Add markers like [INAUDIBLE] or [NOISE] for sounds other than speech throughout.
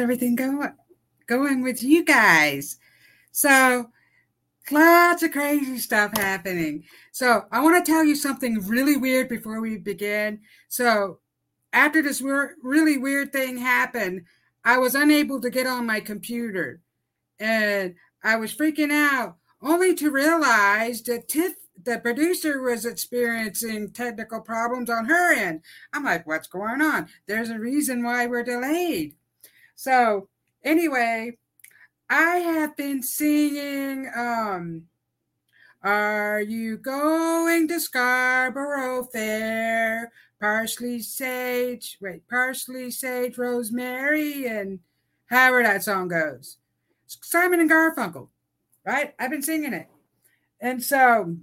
everything going going with you guys? So lots of crazy stuff happening. So I want to tell you something really weird before we begin. So after this really weird thing happened, I was unable to get on my computer and I was freaking out only to realize that Tiff, the producer, was experiencing technical problems on her end. I'm like, what's going on? There's a reason why we're delayed. So, anyway, I have been singing um Are you going to Scarborough Fair? Parsley, sage, wait, parsley, sage, rosemary, and however that song goes. Simon and Garfunkel, right? I've been singing it. And so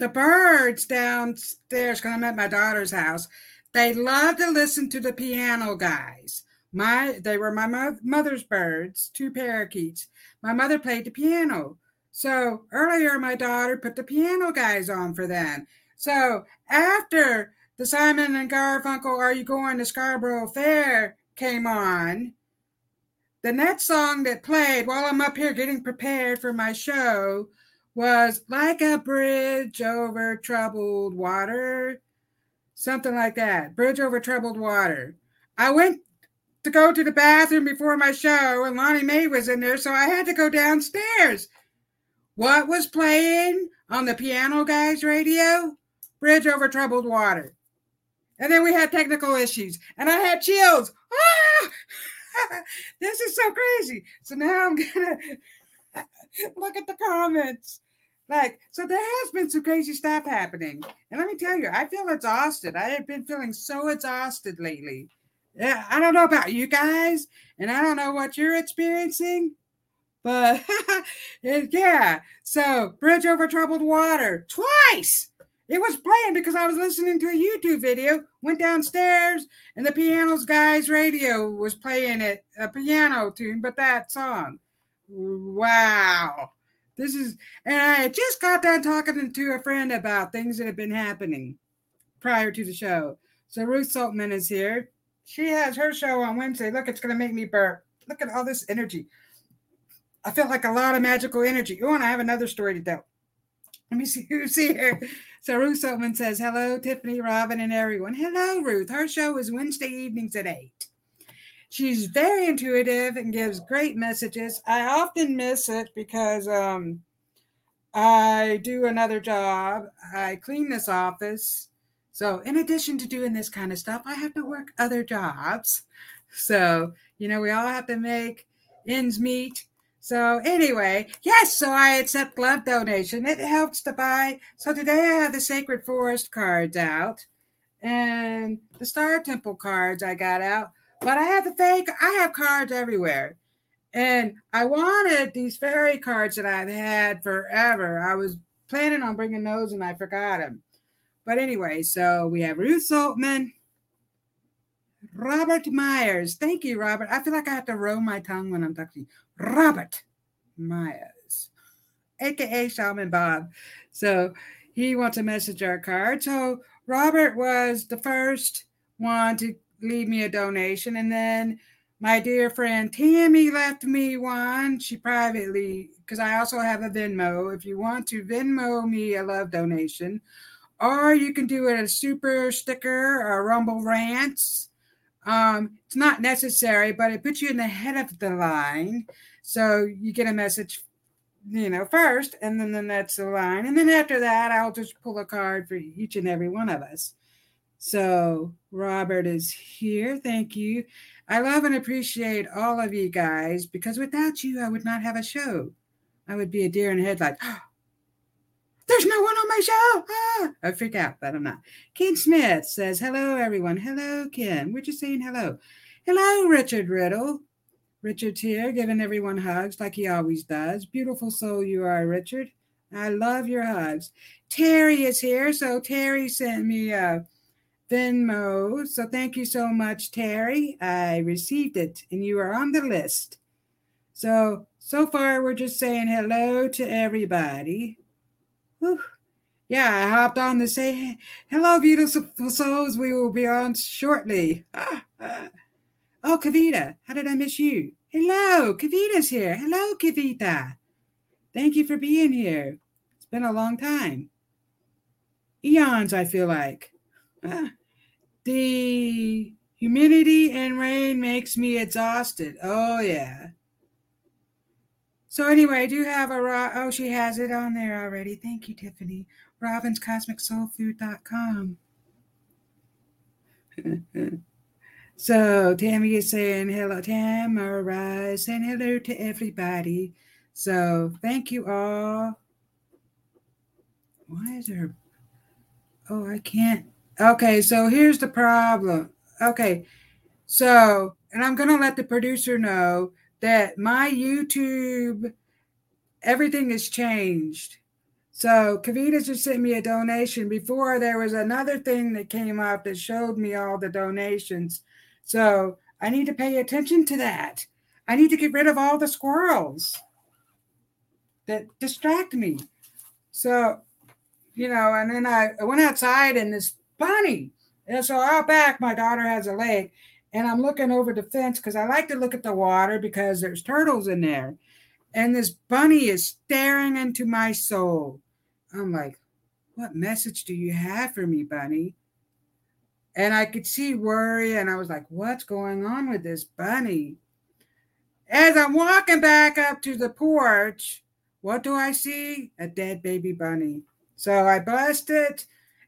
the birds downstairs, because I'm at my daughter's house, they love to listen to the piano guys. My they were my mo- mother's birds, two parakeets. My mother played the piano. So earlier my daughter put the piano guys on for them. So after the Simon and Garfunkel Are You Going to Scarborough Fair came on, the next song that played while I'm up here getting prepared for my show was Like a Bridge Over Troubled Water, something like that. Bridge Over Troubled Water. I went to go to the bathroom before my show, and Lonnie Mae was in there, so I had to go downstairs. What was playing on the Piano Guys radio? Bridge Over Troubled Water. And then we had technical issues, and I had chills. Ah! [LAUGHS] this is so crazy. So now I'm gonna [LAUGHS] look at the comments. Like, so there has been some crazy stuff happening. And let me tell you, I feel exhausted. I have been feeling so exhausted lately. Yeah, I don't know about you guys, and I don't know what you're experiencing, but [LAUGHS] yeah. So, Bridge Over Troubled Water twice. It was playing because I was listening to a YouTube video, went downstairs, and the Pianos Guys radio was playing it, a piano tune, but that song. Wow. This is, and I just got done talking to a friend about things that have been happening prior to the show. So Ruth Saltman is here. She has her show on Wednesday. Look, it's going to make me burp. Look at all this energy. I feel like a lot of magical energy. Oh, and I have another story to tell. Let me see who's here. So Ruth Saltman says, Hello, Tiffany, Robyn, and everyone. Hello, Ruth. Her show is Wednesday evenings at 8. She's very intuitive and gives great messages. I often miss it because um, I do another job. I clean this office. So, in addition to doing this kind of stuff, I have to work other jobs. So, you know, we all have to make ends meet. So anyway, yes, so I accept glove donation. It helps to buy. So today I have the Sacred Forest cards out and the Star Temple cards I got out. But I have the fake, I have cards everywhere. And I wanted these fairy cards that I've had forever. I was planning on bringing those and I forgot them. But anyway, so we have Ruth Saltman, Robert Myers. Thank you, Robert. I feel like I have to roll my tongue when I'm talking. to you. Robert Myers, aka Shaman Bob. So he wants a messenger card. So Robert was the first one to leave me a donation, and then my dear friend Tammy left me one. She privately, because I also have a Venmo. If you want to Venmo me a love donation, or you can do it a super sticker or Rumble Rants. Um, it's not necessary, but it puts you in the head of the line. So you get a message, you know, first, and then, then that's the line. And then after that, I'll just pull a card for each and every one of us. So Robert is here. Thank you. I love and appreciate all of you guys because without you, I would not have a show. I would be a deer in headlights. [GASPS] There's no one on my show. Ah, I freak out, but I'm not. Ken Smith says, Hello, everyone. Hello, Ken. We're just saying hello. Hello, Richard Riddle. Richard's here, giving everyone hugs like he always does. Beautiful soul you are, Richard. I love your hugs. Terry is here. So Terry sent me a Venmo. So thank you so much, Terry. I received it and you are on the list. So, so far, we're just saying hello to everybody. Whew. Yeah, I hopped on to say hello, beautiful souls. We will be on shortly. Oh, Kavita, how did I miss you? Hello, Kavita's here. Hello, Kavita. Thank you for being here. It's been a long time. Eons, I feel like. Ah, the humidity and rain makes me exhausted. Oh, yeah. So anyway, I do have a raw. oh she has it on there already. Thank you, Tiffany. RobynsCosmicSoulFood.com. [LAUGHS] so Tammy is saying hello, Tamara, saying hello to everybody. So thank you all. Why is there? Oh, I can't. Okay, so here's the problem. Okay, so and I'm gonna let the producer know that my YouTube, everything has changed. So Kavita just sent me a donation. Before there was another thing that came up that showed me all the donations. So I need to pay attention to that. I need to get rid of all the squirrels that distract me. So, you know, and then I, went outside and this bunny. And so out back, my daughter has a lake and I'm looking over the fence because I like to look at the water because there's turtles in there. And this bunny is staring into my soul. I'm like, what message do you have for me, bunny? And I could see worry, and I was like, what's going on with this bunny? As I'm walking back up to the porch, what do I see? A dead baby bunny. So I blessed it,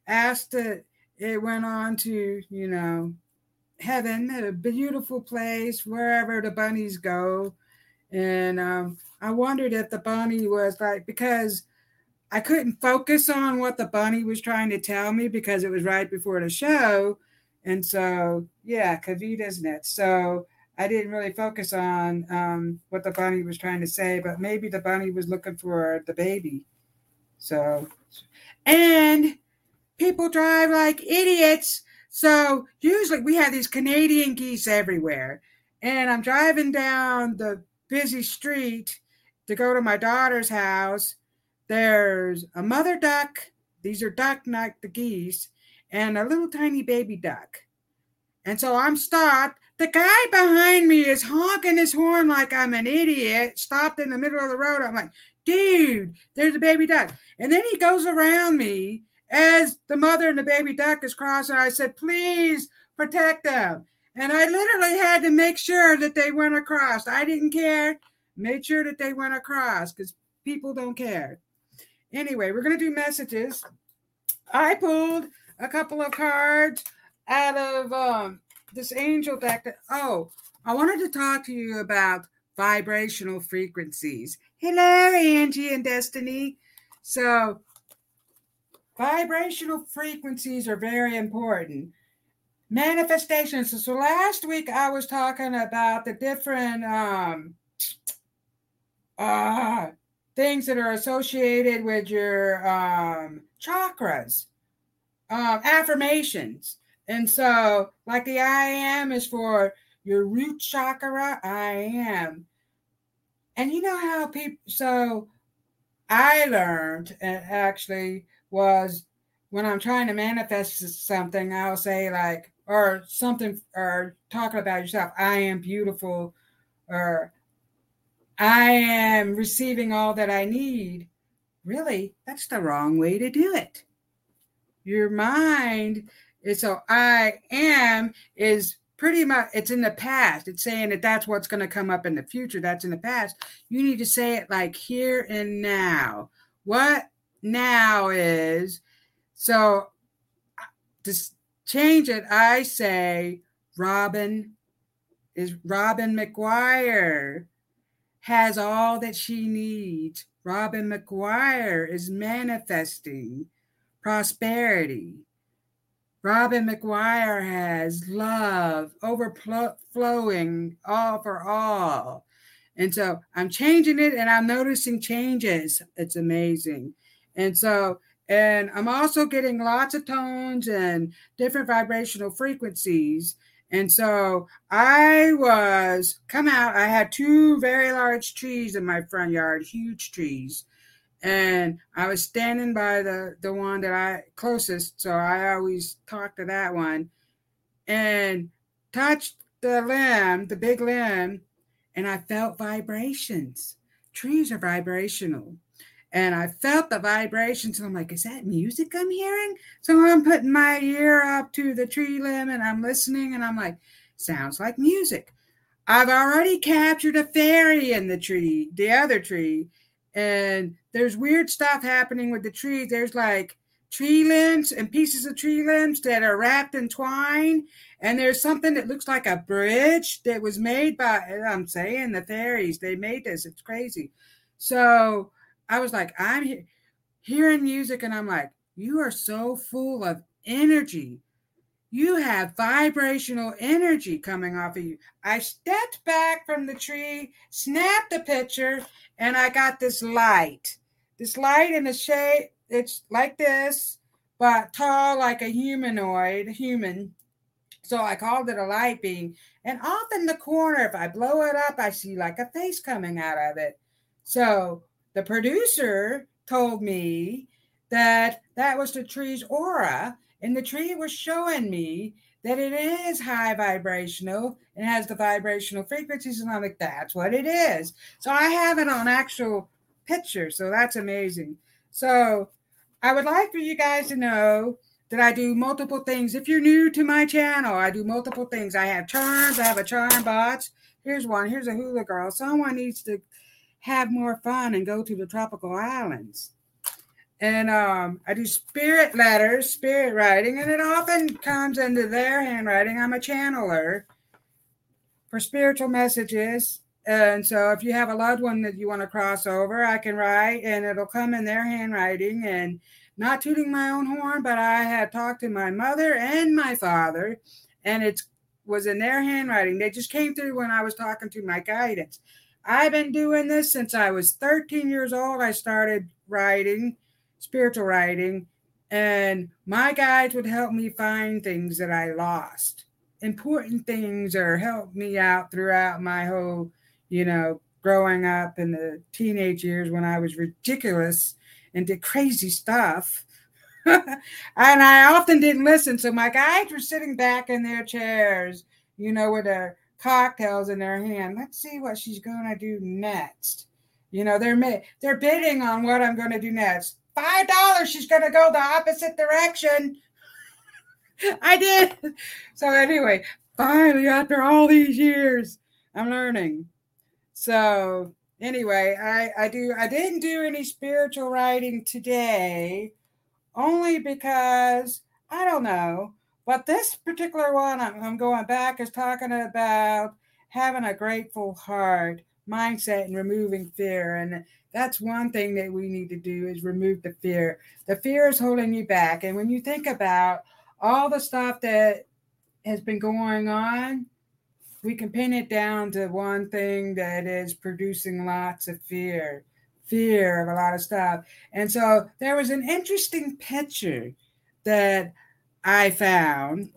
asked it, it went on to, you know, heaven, a beautiful place wherever the bunnies go. And um, I wondered if the bunny was like, because I couldn't focus on what the bunny was trying to tell me because it was right before the show. And so, yeah, Kavita's net. So I didn't really focus on um, what the bunny was trying to say, but maybe the bunny was looking for the baby. So, and people drive like idiots so usually we have these Canadian geese everywhere. And I'm driving down the busy street to go to my daughter's house. There's a mother duck. These are duck, not the geese, and a little tiny baby duck. And so I'm stopped. The guy behind me is honking his horn like I'm an idiot, stopped in the middle of the road. I'm like, dude, there's a baby duck. And then he goes around me as the mother and the baby duck is crossing, I said, please protect them. And I literally had to make sure that they went across. I didn't care. Made sure that they went across because people don't care. Anyway, we're going to do messages. I pulled a couple of cards out of um, this angel deck. That, oh, I wanted to talk to you about vibrational frequencies. Hello, Angie and Destiny. So Vibrational frequencies are very important. Manifestations. So last week I was talking about the different um, [TSK] uh, things that are associated with your um, chakras, um, affirmations. And so, like the I am is for your root chakra, I am. And you know how people, so I learned, and actually, was when I'm trying to manifest something, I'll say like, or something, or talking about yourself, I am beautiful, or I am receiving all that I need. Really, that's the wrong way to do it. Your mind is so I am is pretty much it's in the past. It's saying that that's what's going to come up in the future. That's in the past. You need to say it like here and now. What now is so to change it, I say Robyn is Robyn McGuire has all that she needs. Robyn McGuire is manifesting prosperity. Robyn McGuire has love overflowing all for all. And so I'm changing it and I'm noticing changes. It's amazing. And so, and I'm also getting lots of tones and different vibrational frequencies. And so I was come out, I had two very large trees in my front yard, huge trees. And I was standing by the the one that I closest, so I always talk to that one and touched the limb, the big limb, and I felt vibrations. Trees are vibrational. And I felt the vibrations. And I'm like, is that music I'm hearing? So I'm putting my ear up to the tree limb and I'm listening and I'm like, sounds like music. I've already captured a fairy in the tree, the other tree. And there's weird stuff happening with the tree. There's like tree limbs and pieces of tree limbs that are wrapped in twine. And there's something that looks like a bridge that was made by, I'm saying, the fairies. They made this. It's crazy. So I was like, I'm he- hearing music and I'm like, you are so full of energy. You have vibrational energy coming off of you. I stepped back from the tree, snapped the picture, and I got this light. This light in a shape it's like this, but tall like a humanoid, human. So I called it a light beam. And off in the corner, if I blow it up, I see like a face coming out of it. So the producer told me that that was the tree's aura, and the tree was showing me that it is high vibrational and has the vibrational frequencies. And I'm like, that's what it is. So I have it on actual picture. So that's amazing. So I would like for you guys to know that I do multiple things. If you're new to my channel, I do multiple things. I have charms, I have a charm box. Here's one. Here's a hula girl. Someone needs to have more fun and go to the tropical islands. And um, I do spirit letters, spirit writing, and it often comes into their handwriting. I'm a channeler for spiritual messages. And so if you have a loved one that you want to cross over, I can write and it'll come in their handwriting. And not tooting my own horn, but I had talked to my mother and my father, and it was in their handwriting. They just came through when I was talking to my guidance. I've been doing this since I was 13 years old. I started writing, spiritual writing, and my guides would help me find things that I lost, important things, or help me out throughout my whole you know, growing up in the teenage years when I was ridiculous and did crazy stuff. [LAUGHS] and I often didn't listen. So my guides were sitting back in their chairs, you know, with their cocktails in their hand. Let's see what she's going to do next. You know, they're they're bidding on what I'm going to do next. Five dollars. She's going to go the opposite direction. [LAUGHS] I did. So anyway, finally, after all these years, I'm learning. So anyway, I, I do I didn't do any spiritual writing today, only because I don't know. But this particular one I'm, I'm going back is talking about having a grateful heart mindset and removing fear. And that's one thing that we need to do is remove the fear. The fear is holding you back. And when you think about all the stuff that has been going on we can pin it down to one thing that is producing lots of fear fear of a lot of stuff. And so there was an interesting picture that i found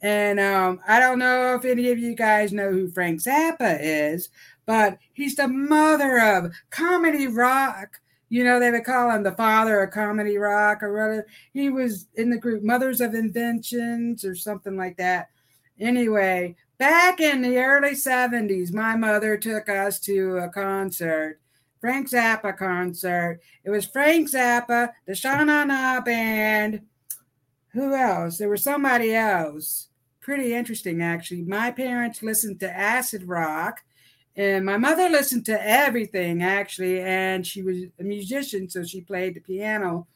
and um, i don't know if any of you guys know who frank zappa is but he's the mother of comedy rock you know, they would call him the father of comedy rock or whatever. He was in the group Mothers of Inventions or something like that. Anyway, Back in the early 70s, my mother took us to a concert, Frank Zappa concert. It was Frank Zappa, the Sha Na Na Band. Who else? There was somebody else. Pretty interesting, actually. My parents listened to acid rock, and my mother listened to everything, actually. And she was a musician, so she played the piano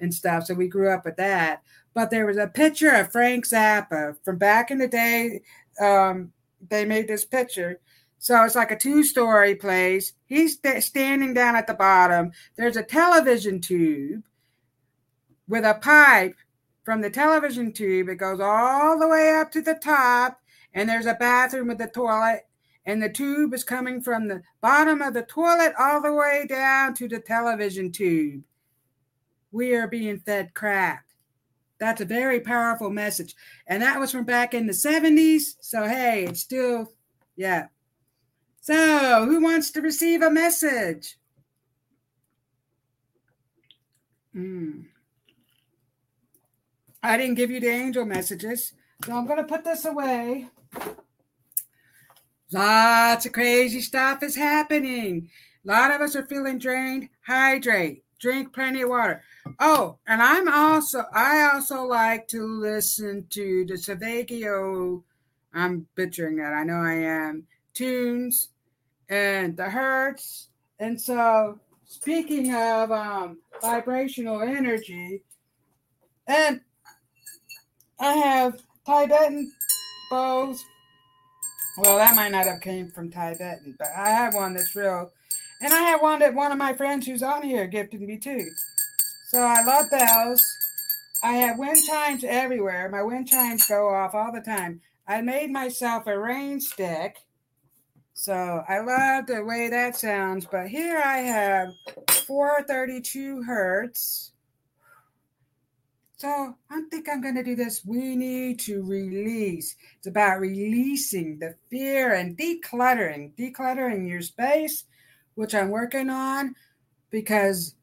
and stuff. So we grew up with that. But there was a picture of Frank Zappa from back in the day um, they made this picture. So it's like a two-story place. He's st- standing down at the bottom. There's a television tube with a pipe from the television tube. It goes all the way up to the top, and there's a bathroom with a toilet. And the tube is coming from the bottom of the toilet all the way down to the television tube. We are being fed crap. That's a very powerful message. And that was from back in the 70s. So, hey, it's still, yeah. So, who wants to receive a message? Mm. I didn't give you the angel messages. So, I'm going to put this away. Lots of crazy stuff is happening. A lot of us are feeling drained. Hydrate. Drink plenty of water. Oh, and I'm also I also like to listen to the Savagio. I'm butchering that. I know I am. Tunes and the Hertz. And so speaking of um, vibrational energy, and I have Tibetan bows. Well, that might not have came from Tibetan, but I have one that's real. And I have one that one of my friends who's on here gifted me too. So I love bells. I have wind chimes everywhere. My wind chimes go off all the time. I made myself a rain stick. So I love the way that sounds. But here I have 432 hertz. So I think I'm going to do this. We need to release. It's about releasing the fear and decluttering, decluttering your space, which I'm working on because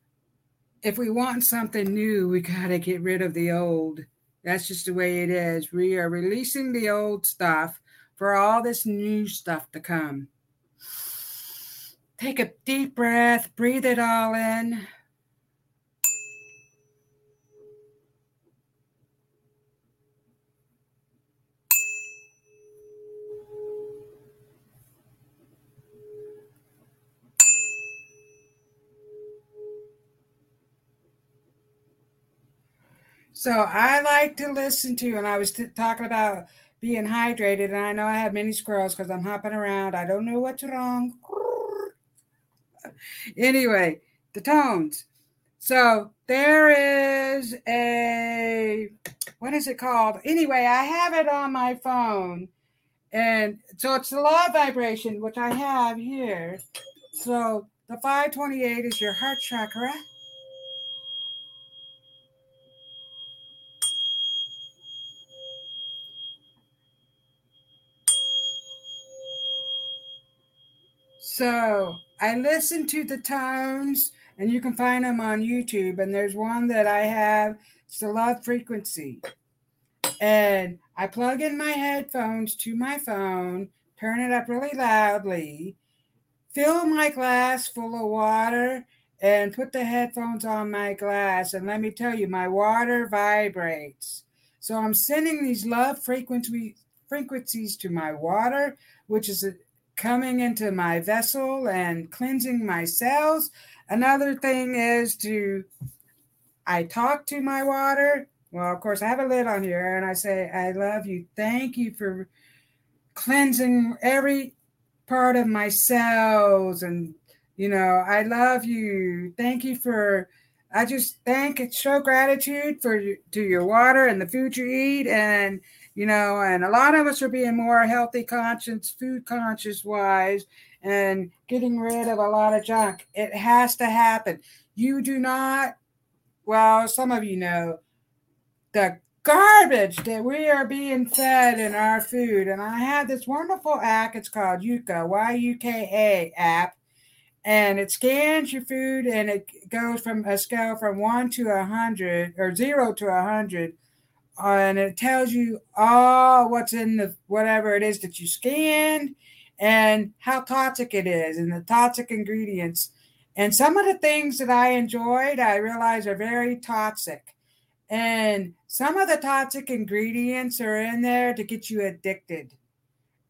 if we want something new, we got to get rid of the old. That's just the way it is. We are releasing the old stuff for all this new stuff to come. Take a deep breath, breathe it all in. So I like to listen to, and I was t- talking about being hydrated, and I know I have many squirrels because I'm hopping around. I don't know what's wrong. [LAUGHS] anyway, the tones. So there is a what is it called? Anyway, I have it on my phone. And so it's the law vibration, which I have here. So the 528 is your heart chakra. So I listen to the tones, and you can find them on YouTube. And there's one that I have, it's the love frequency. And I plug in my headphones to my phone, turn it up really loudly, fill my glass full of water, and put the headphones on my glass. And let me tell you, my water vibrates. So I'm sending these love frequency frequencies to my water, which is a coming into my vessel and cleansing my cells. Another thing is to, I talk to my water. Well, of course, I have a lid on here and I say, I love you. Thank you for cleansing every part of my cells. And, you know, I love you. Thank you for, I just thank, and show gratitude for to your water and the food you eat. And, you know, and a lot of us are being more healthy conscious, food conscious wise, and getting rid of a lot of junk. It has to happen. You do not, well, some of you know, the garbage that we are being fed in our food. And I have this wonderful app. It's called Yuka, Y U K A app. And it scans your food and it goes from a scale from one to a hundred or zero to a hundred and it tells you all what's in the whatever it is that you scanned and how toxic it is and the toxic ingredients. And some of the things that I enjoyed, I realize are very toxic. And some of the toxic ingredients are in there to get you addicted.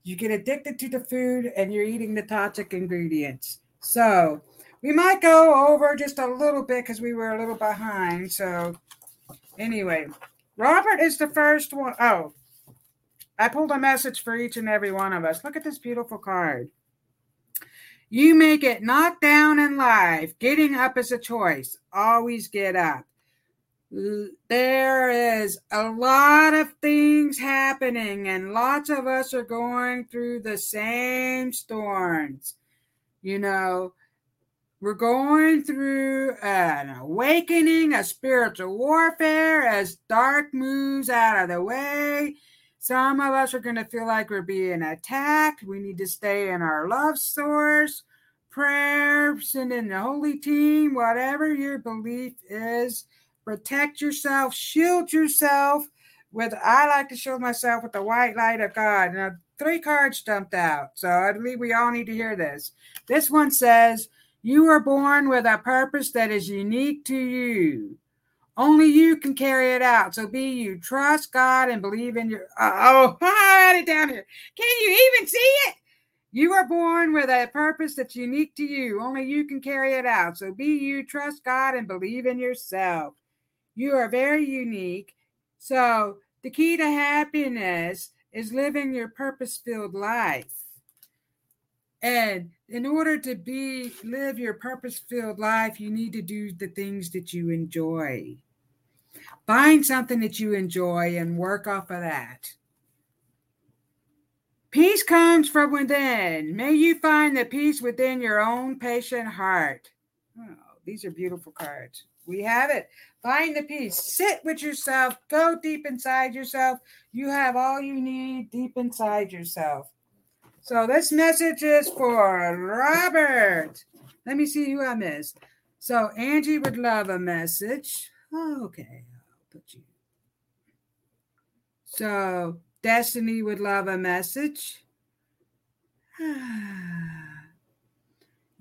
You get addicted to the food and you're eating the toxic ingredients. So we might go over just a little bit because we were a little behind. So, anyway, Robert is the first one. Oh, I pulled a message for each and every one of us. Look at this beautiful card. You may get knocked down in life. Getting up is a choice. Always get up. There is a lot of things happening, and lots of us are going through the same storms. You know, we're going through an awakening, a spiritual warfare as dark moves out of the way. Some of us are going to feel like we're being attacked. We need to stay in our love source, prayer, send in the holy team, whatever your belief is. Protect yourself, shield yourself with, I like to shield myself with the white light of God. Now, three cards dumped out. So I believe we all need to hear this. This one says, You are born with a purpose that is unique to you. Only you can carry it out. So be you. Trust God and believe in your. Uh, oh, [LAUGHS] I had it down here. Can you even see it? You are born with a purpose that's unique to you. Only you can carry it out. So be you. Trust God and believe in yourself. You are very unique. So the key to happiness is living your purpose filled life. And in order to be live your purpose filled life, you need to do the things that you enjoy. Find something that you enjoy and work off of that. Peace comes from within. May you find the peace within your own patient heart. Oh, these are beautiful cards. We have it. Find the peace. Sit with yourself. Go deep inside yourself. You have all you need deep inside yourself. So this message is for Robert. Let me see who uh, I missed. So Angie would love a message. okay, I'll put you. So Destiny would love a message. [SIGHS]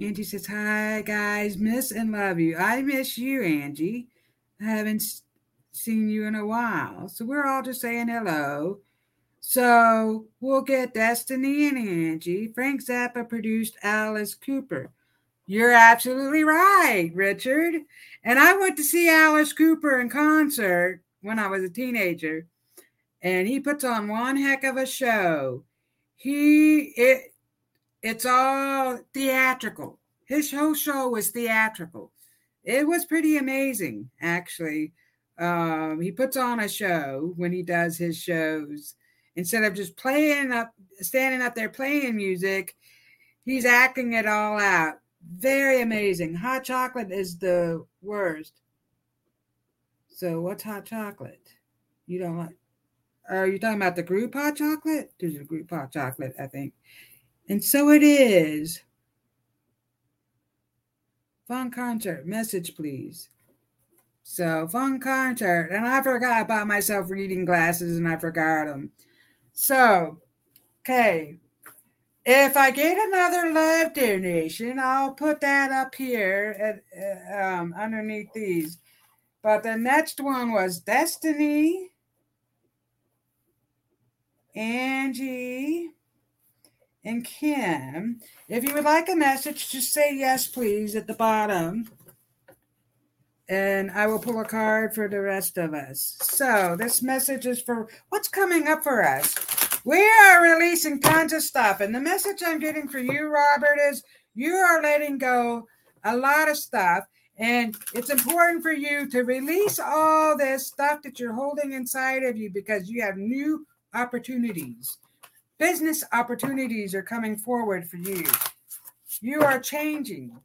Angie says, Hi, guys. Miss and love you. I miss you, Angie. I haven't seen you in a while. So we're all just saying hello. So we'll get Destiny and Angie. Frank Zappa produced Alice Cooper. You're absolutely right, Richard. And I went to see Alice Cooper in concert when I was a teenager, and he puts on one heck of a show. He it it's all theatrical. His whole show was theatrical. It was pretty amazing, actually. Um, he puts on a show when he does his shows instead of just playing up, standing up there playing music, he's acting it all out. Very amazing. Hot chocolate is the worst. So, what's hot chocolate? You don't like? Are you talking about the group hot chocolate? There's a group hot chocolate, I think. And so it is. Fun concert. Message, please. So, fun concert. And I forgot about myself reading glasses and I forgot them. So, okay. If I get another love donation, I'll put that up here at, uh, um, underneath these. But the next one was Destiny, Angie, and Kim. If you would like a message, just say yes, please, at the bottom and I will pull a card for the rest of us. So, this message is for what's coming up for us. We are releasing tons of stuff, and the message I'm getting for you, Robert, is you are letting go a lot of stuff, and it's important for you to release all this stuff that you're holding inside of you because you have new opportunities. Business opportunities are coming forward for you. You are changing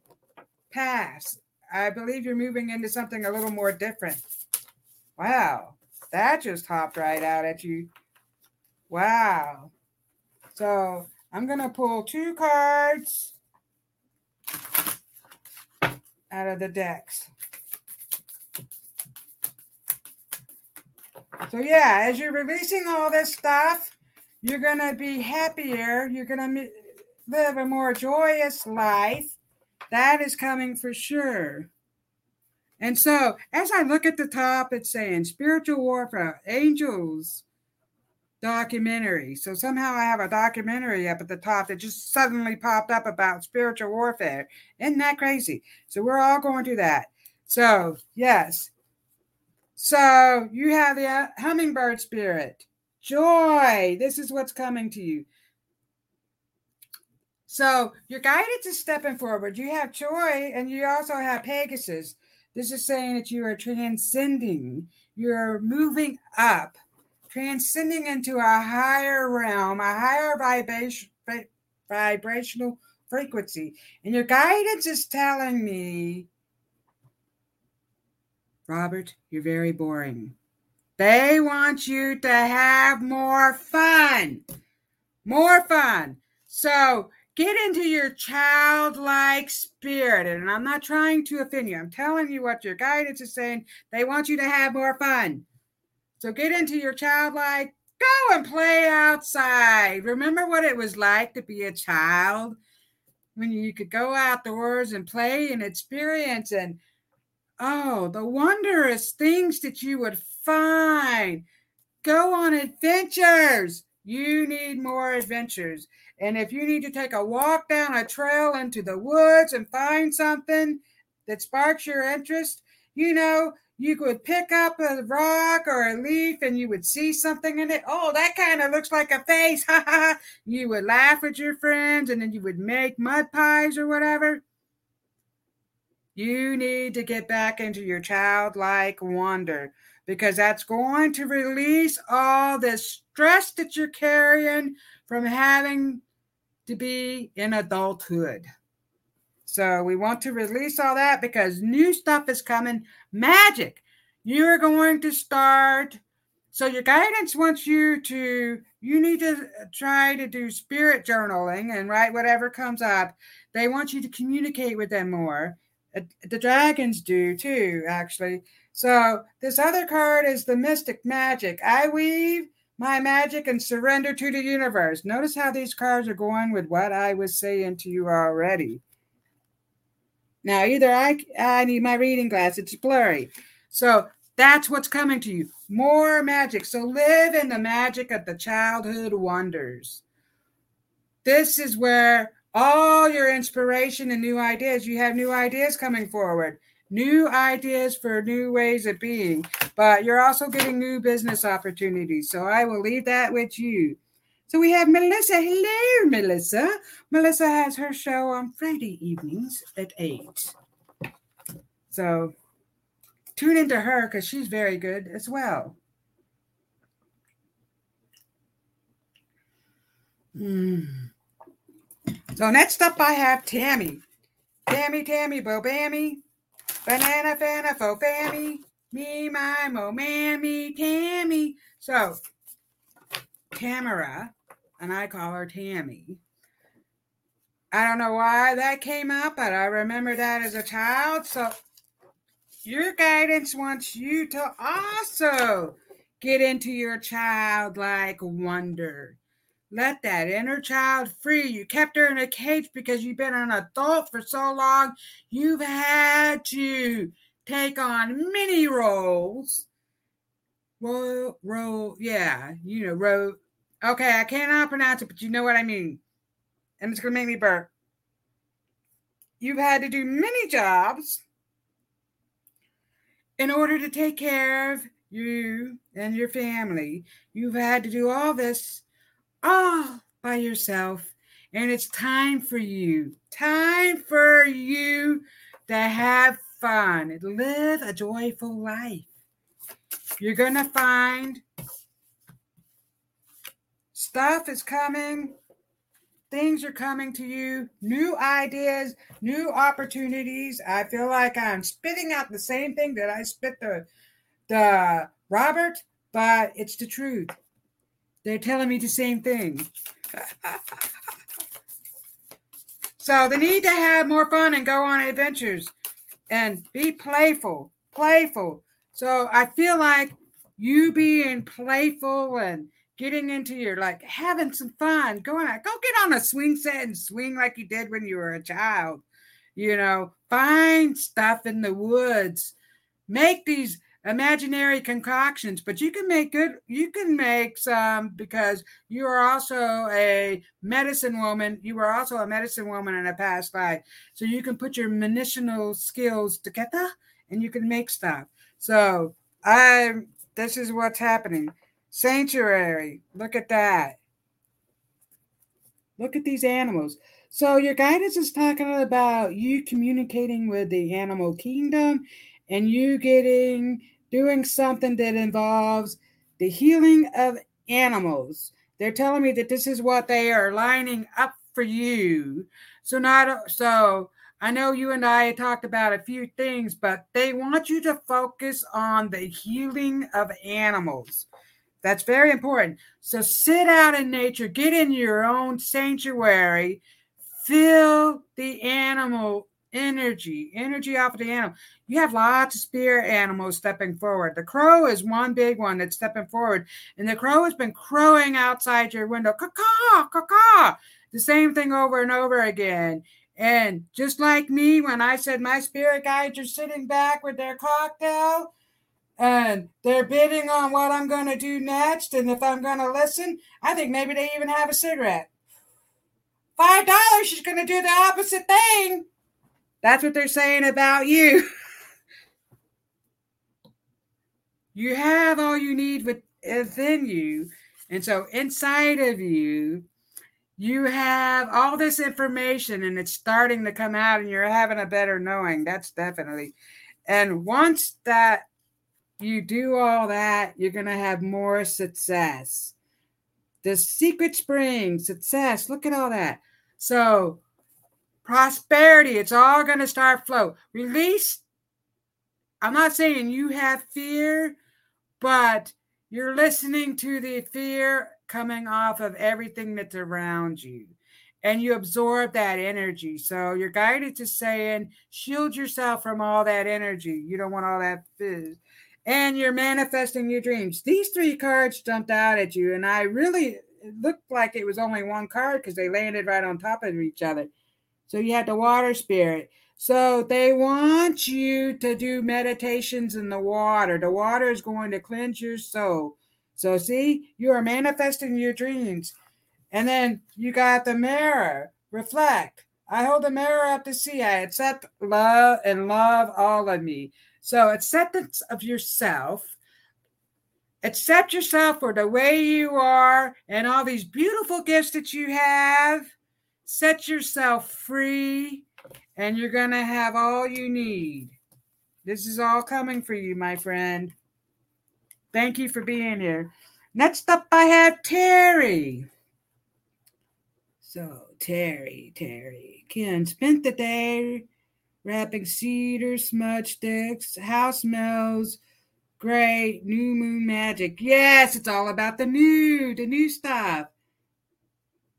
past I believe you're moving into something a little more different. Wow, that just hopped right out at you. Wow. So I'm going to pull two cards out of the decks. So, yeah, as you're releasing all this stuff, you're going to be happier. You're going to live a more joyous life. That is coming for sure. And so, as I look at the top, it's saying spiritual warfare, angels documentary. So somehow I have a documentary up at the top that just suddenly popped up about spiritual warfare. Isn't that crazy? So we're all going through that. So, yes. So you have the uh, hummingbird spirit, joy. This is what's coming to you. So your guidance is stepping forward. You have joy, and you also have Pegasus. This is saying that you are transcending, you're moving up, transcending into a higher realm, a higher vibration, vibrational frequency. And your guidance is telling me, Robert, you're very boring. They want you to have more fun. More fun. So Get into your childlike spirit. And I'm not trying to offend you. I'm telling you what your guidance is saying. They want you to have more fun. So get into your childlike Go and play outside. Remember what it was like to be a child when you could go outdoors and play and experience and oh, the wondrous things that you would find. Go on adventures. You need more adventures. And if you need to take a walk down a trail into the woods and find something that sparks your interest, you know, you could pick up a rock or a leaf and you would see something in it. Oh, that kind of looks like a face. [LAUGHS] Ha ha. You would laugh with your friends and then you would make mud pies or whatever. You need to get back into your childlike wonder because that's going to release all this stress that you're carrying from having to be in adulthood. So we want to release all that because new stuff is coming. Magic. You're going to start. So your guidance wants you to, you need to try to do spirit journaling and write whatever comes up. They want you to communicate with them more. Uh, the dragons do too, actually. So this other card is the mystic magic. I weave my magic and surrender to the universe. Notice how these cards are going with what I was saying to you already. Now, either I, I need my reading glass, it's blurry. So that's what's coming to you. More magic. So live in the magic of the childhood wonders. This is where all your inspiration and new ideas, you have new ideas coming forward, new ideas for new ways of being, but you're also getting new business opportunities. So I will leave that with you. So we have Melissa. Hello, Melissa. Melissa has her show on Friday evenings at 8. So tune into her because she's very good as well. Mm. So next up, I have Tammy. Tammy, Tammy, Bo Bammy. Banana, fana, fo fammy. Me, my, mo, mammy, Tammy. So, Tamara and I call her Tammy. I don't know why that came up, but I remember that as a child. So your guidance wants you to also get into your childlike wonder. Let that inner child free. You kept her in a cage because you've been an adult for so long. You've had to take on many roles. Role, role, yeah, you know, role, Okay, I cannot pronounce it, but you know what I mean. And it's going to make me burp. You've had to do many jobs in order to take care of you and your family. You've had to do all this all by yourself. And it's time for you, time for you to have fun, live a joyful life. You're going to find Stuff is coming. Things are coming to you. New ideas, new opportunities. I feel like I'm spitting out the same thing that I spit the the Robert, but it's the truth. They're telling me the same thing. [LAUGHS] so they need to have more fun and go on adventures and be playful, playful. So I feel like you being playful and getting into your like having some fun, going out, go get on a swing set and swing like you did when you were a child. You know, find stuff in the woods, make these imaginary concoctions, but you can make good, you can make some because you are also a medicine woman. You were also a medicine woman in a past life. So you can put your medicinal skills together and you can make stuff. So I this is what's happening. Sanctuary. Look at that. Look at these animals. So, your guidance is talking about you communicating with the animal kingdom and you getting doing something that involves the healing of animals. They're telling me that this is what they are lining up for you. So, not so I know you and I talked about a few things, but they want you to focus on the healing of animals. That's very important. So sit out in nature, get in your own sanctuary, feel the animal energy, energy off of the animal. You have lots of spirit animals stepping forward. The crow is one big one that's stepping forward, and the crow has been crowing outside your window, caw caw caw, the same thing over and over again. And just like me, when I said my spirit guides are sitting back with their cocktail and they're bidding on what I'm going to do next, and if I'm going to listen, I think maybe they even have a cigarette. Five dollars, she's going to do the opposite thing. That's what they're saying about you. [LAUGHS] you have all you need within you. And so inside of you, you have all this information and it's starting to come out and you're having a better knowing. That's definitely. And once that you do all that, you're going to have more success. The secret spring, success, look at all that. So prosperity. It's all going to start flow. Release. I'm not saying you have fear, but you're listening to the fear coming off of everything that's around you. And you absorb that energy. So you're guided to saying, shield yourself from all that energy. You don't want all that fizz. And you're manifesting your dreams. These three cards jumped out at you, and I really looked like it was only one card because they landed right on top of each other. So you have the water spirit. So they want you to do meditations in the water. The water is going to cleanse your soul. So see, you are manifesting your dreams. And then you got the mirror. Reflect. I hold the mirror up to see. I accept love and love all of me. So acceptance of yourself. Accept yourself for the way you are and all these beautiful gifts that you have set yourself free, and you're going to have all you need. This is all coming for you, my friend. Thank you for being here. Next up, I have Terry. So, Terry, Terry. Ken spent the day wrapping cedar smudge sticks, house smells great, new moon magic. Yes, it's all about the new, the new stuff.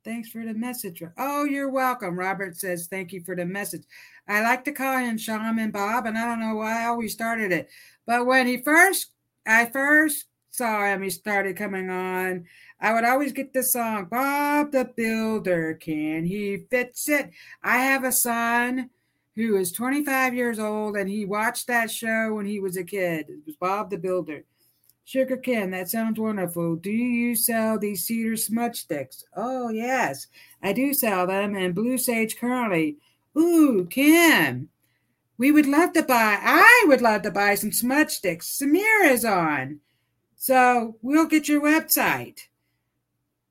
Thanks for the message. Oh, you're welcome. Robert says, Thank you for the message. I like to call him Shaman Bob, and I don't know why I always started it. But when he first, I first saw him, he started coming on. I would always get the song, Bob the Builder, can he fix it? I have a son who is 25 years old, and he watched that show when he was a kid. It was Bob the Builder. Sugar Ken, that sounds wonderful. Do you sell these cedar smudge sticks? Oh, yes, I do sell them, and blue sage currently. Ooh, Kim, we would love to buy, I would love to buy some smudge sticks. Samir is on. So we'll get your website.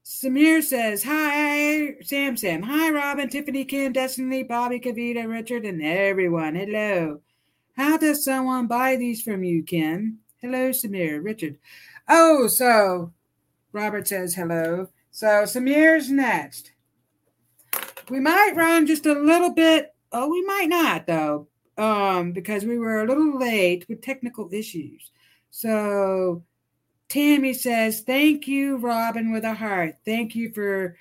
Samir says, Hi, Sam Sam. Hi, Robyn, Tiffany, Kim, Destiny, Bobby, Kavita, Richard, and everyone. Hello. How does someone buy these from you, Kim? Hello, Samir. Richard. Oh, so Robert says hello. So Samir's next. We might run just a little bit. Oh, we might not though, um, because we were a little late with technical issues. So Tammy says, "Thank you, Robyn, with a heart. Thank you for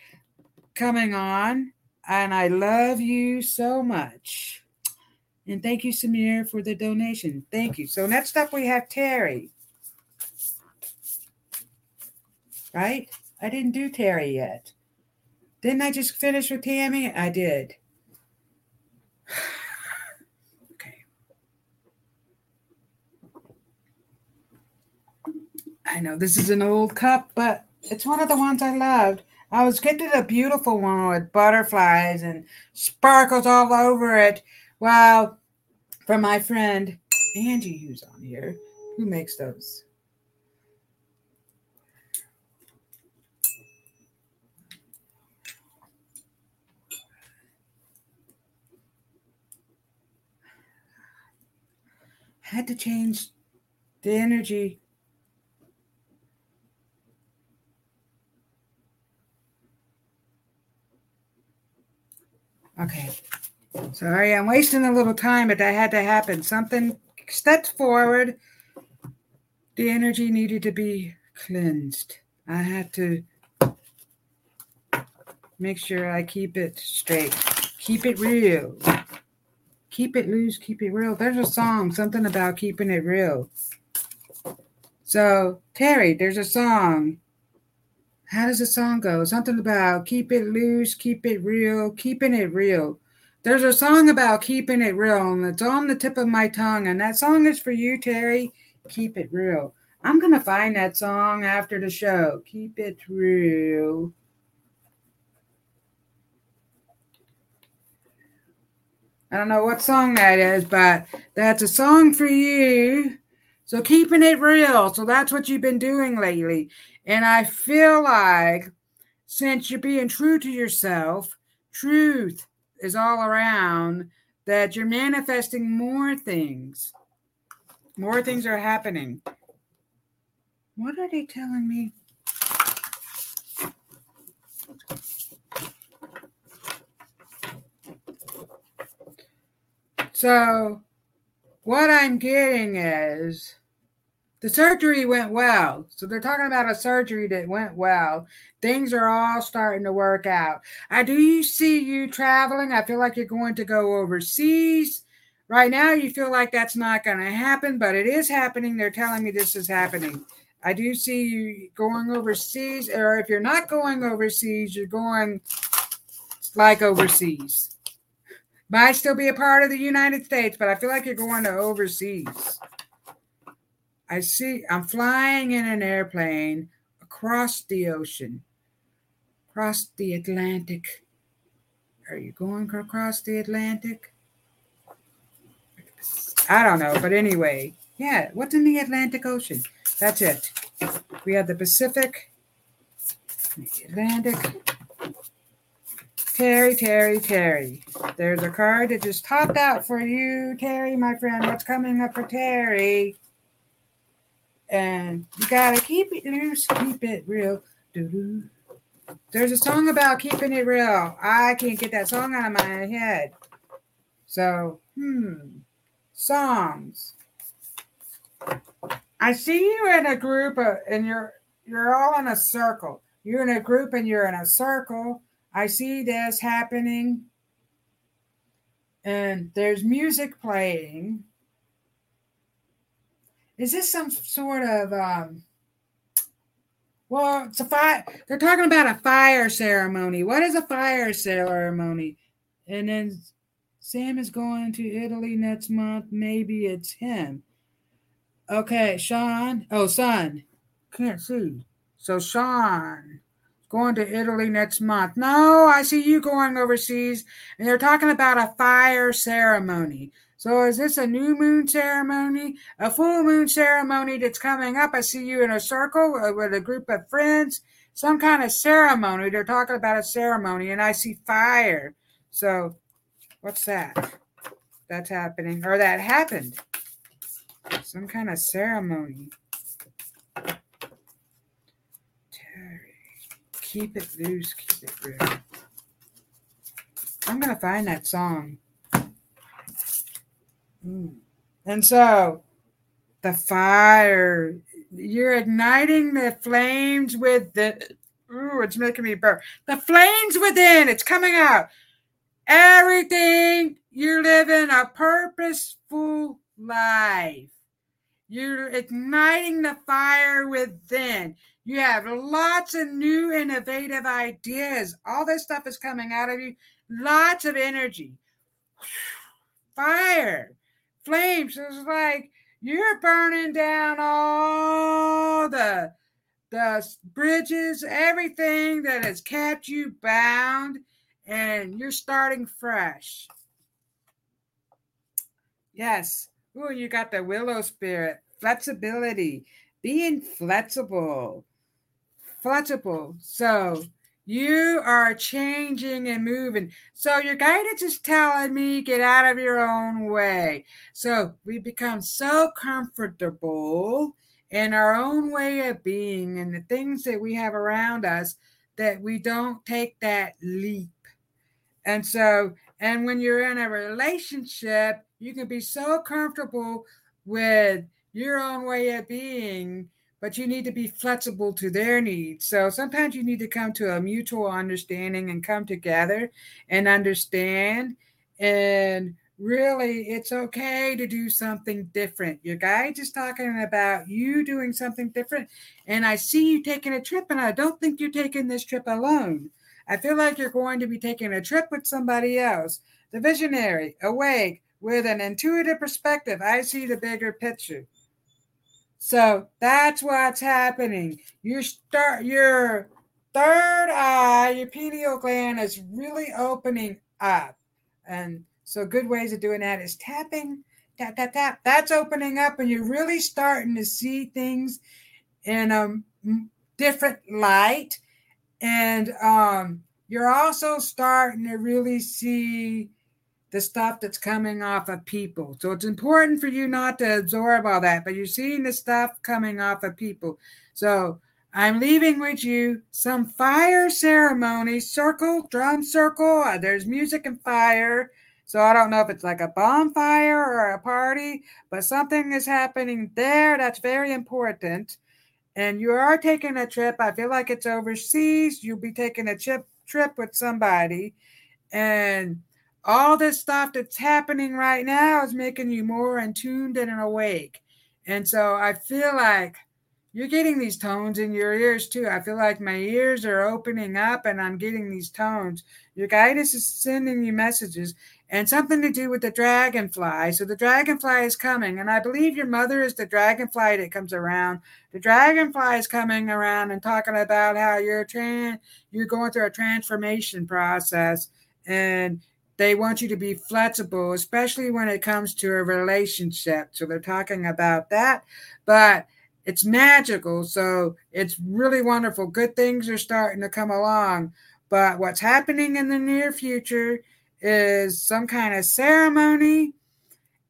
coming on, and I love you so much." And thank you, Samir, for the donation. Thank you. So next up we have Terry. Right? I didn't do Terry yet. Didn't I just finish with Tammy? I did. [SIGHS] okay. I know this is an old cup, but it's one of the ones I loved. I was getting a beautiful one with butterflies and sparkles all over it well, from my friend Angie, who's on here, who makes those. Had to change the energy. Okay. Sorry, I'm wasting a little time, but that had to happen. Something stepped forward. The energy needed to be cleansed. I had to make sure I keep it straight, keep it real, Keep it loose, keep it real. There's a song, something about keeping it real. So, Terry, there's a song. How does the song go? Something about keep it loose, keep it real, keeping it real. There's a song about keeping it real, and it's on the tip of my tongue. And that song is for you, Terry. Keep it real. I'm going to find that song after the show. Keep it real. I don't know what song that is, but that's a song for you. So keeping it real. So that's what you've been doing lately. And I feel like since you're being true to yourself, truth is all around, that you're manifesting more things. More things are happening. What are they telling me? So, what I'm getting is the surgery went well. So, they're talking about a surgery that went well. Things are all starting to work out. I do see you traveling. I feel like you're going to go overseas. Right now, you feel like that's not going to happen, but it is happening. They're telling me this is happening. I do see you going overseas, or if you're not going overseas, you're going like overseas. Might still be a part of the United States, but I feel like you're going to overseas. I see, I'm flying in an airplane across the ocean, across the Atlantic. Are you going across the Atlantic? I don't know, but anyway, yeah, what's in the Atlantic Ocean? That's it. We have the Pacific, the Atlantic, Terry, Terry, Terry. There's a card that just popped out for you, Terry, my friend. What's coming up for Terry? And you gotta keep it loose, keep it real. Doo-doo. There's a song about keeping it real. I can't get that song out of my head. So, hmm, songs. I see you in a group, of, and you're you're all in a circle. You're in a group, and you're in a circle I see this happening, and there's music playing. Is this some sort of um, well, it's a fire. They're talking about a fire ceremony. What is a fire ceremony? And then Sam is going to Italy next month. Maybe it's him. Okay, Sean. Oh, son. Can't see. So Sean going to Italy next month. No, I see you going overseas. And they're talking about a fire ceremony. So is this a new moon ceremony? A full moon ceremony that's coming up? I see you in a circle uh, with a group of friends. Some kind of ceremony. They're talking about a ceremony, and I see fire. So what's that? That's happening, or that happened. Some kind of ceremony. Terry, keep it loose, keep it real. I'm gonna find that song. Mm. And so, the fire, you're igniting the flames with the. Ooh, it's making me burn. The flames within, it's coming out. Everything you're living a purposeful life. You're igniting the fire within. You have lots of new innovative ideas. All this stuff is coming out of you. Lots of energy. Fire, flames. It's like you're burning down all the the bridges, everything that has kept you bound, and you're starting fresh. Yes. Ooh, you got the willow spirit, flexibility, being flexible flexible. So you are changing and moving. So your guidance is telling me get out of your own way. So we become so comfortable in our own way of being and the things that we have around us that we don't take that leap. And so, and when you're in a relationship, you can be so comfortable with your own way of being but you need to be flexible to their needs. So sometimes you need to come to a mutual understanding and come together and understand and really it's okay to do something different. Your guide is talking about you doing something different. And I see you taking a trip, and I don't think you're taking this trip alone. I feel like you're going to be taking a trip with somebody else. The visionary, awake, with an intuitive perspective. I see the bigger picture. So that's what's happening. You start your third eye, your pineal gland is really opening up. And so good ways of doing that is tapping, tap, tap, tap. That's opening up, and you're really starting to see things in a different light. And um, you're also starting to really see the stuff that's coming off of people. So it's important for you not to absorb all that, but you're seeing the stuff coming off of people. So I'm leaving with you some fire ceremony, circle, drum circle. Uh, there's music and fire. So I don't know if it's like a bonfire or a party, but something is happening there that's very important. And you are taking a trip. I feel like it's overseas. You'll be taking a trip trip with somebody. And all this stuff that's happening right now is making you more in tuned and awake. And so I feel like you're getting these tones in your ears too. I feel like my ears are opening up and I'm getting these tones. Your guidance is sending you messages and something to do with the dragonfly. So the dragonfly is coming, and I believe your mother is the dragonfly that comes around. The dragonfly is coming around and talking about how you're tran- you're going through a transformation process and they want you to be flexible, especially when it comes to a relationship. So they're talking about that, but it's magical. So it's really wonderful. Good things are starting to come along. But what's happening in the near future is some kind of ceremony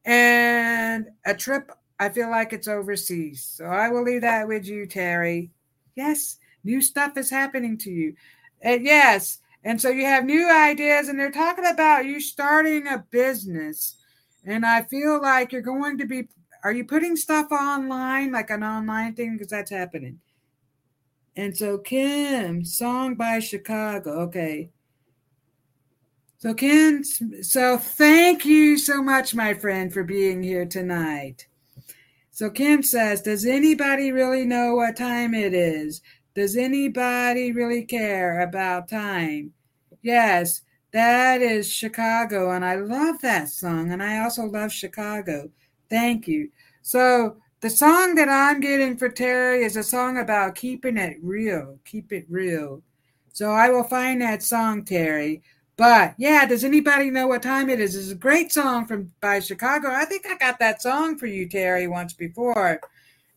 and a trip. I feel like it's overseas. So I will leave that with you, Terry. Yes, new stuff is happening to you. Yes, and so you have new ideas, and they're talking about you starting a business. And I feel like you're going to be, are you putting stuff online, like an online thing? Because that's happening. And so, Kim, song by Chicago. Okay. So, Kim, so thank you so much, my friend, for being here tonight. So, Kim says, Does anybody really know what time it is? Does anybody really care about time? Yes, that is Chicago. And I love that song. And I also love Chicago. Thank you. So, the song that I'm getting for Terry is a song about keeping it real. Keep it real. So, I will find that song, Terry. But yeah, does anybody know what time it is? It's a great song from by Chicago. I think I got that song for you, Terry, once before.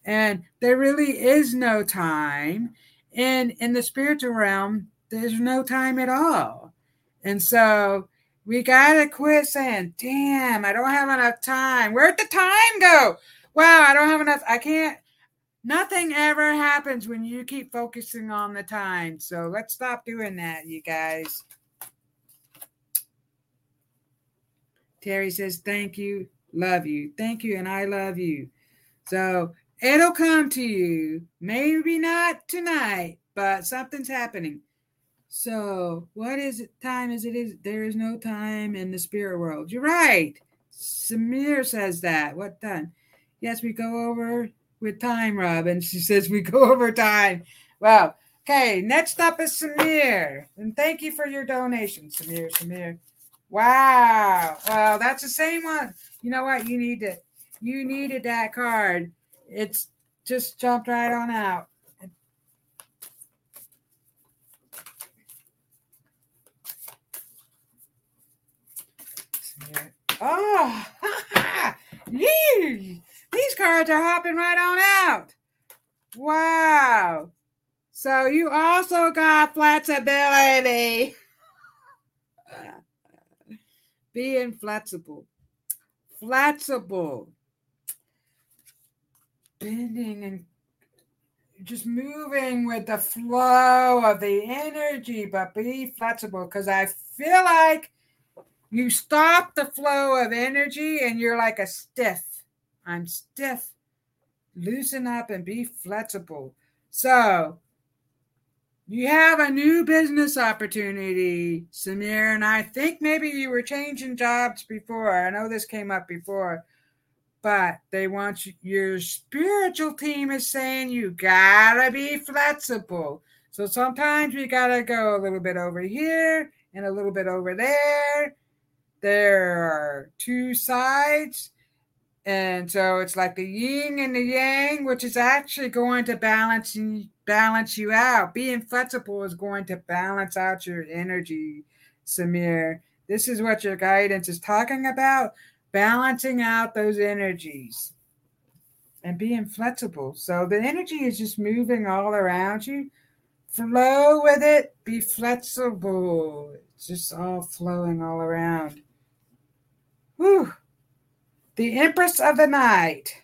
And there really is no time. And in the spiritual realm, there's no time at all. And so we gotta quit saying, damn, I don't have enough time. Where'd the time go? Wow, I don't have enough. I can't. Nothing ever happens when you keep focusing on the time. So let's stop doing that, you guys. Terry says, Thank you, love you. Thank you, and I love you. So it'll come to you. Maybe not tonight, but something's happening. So, what is it? Time is it is there is no time in the spirit world. You're right. Samir says that. What time? Yes, we go over with time, Robyn. She [LAUGHS] says we go over time. Well, okay. Next up is Samir, and thank you for your donation, Samir. Samir. Wow. Well, that's the same one. You know what? You need to. You needed that card. It's just jumped right on out. Oh, [LAUGHS] these cards are hopping right on out. Wow. So you also got flexibility. [LAUGHS] Being flexible. Flexible. Bending and just moving with the flow of the energy, but be flexible because I feel like you stop the flow of energy and you're like a stiff. I'm stiff. Loosen up and be flexible. So you have a new business opportunity, Samir, and I think maybe you were changing jobs before. I know this came up before, but they want you, your spiritual team is saying you gotta be flexible. So sometimes we gotta go a little bit over here and a little bit over there. There are two sides and so it's like the yin and the yang, which is actually going to balance you, balance you out. Being flexible is going to balance out your energy, Samir. This is what your guidance is talking about balancing out those energies and being flexible. So the energy is just moving all around you. Flow with it, be flexible. It's just all flowing all around. Whew. The Empress of the Night.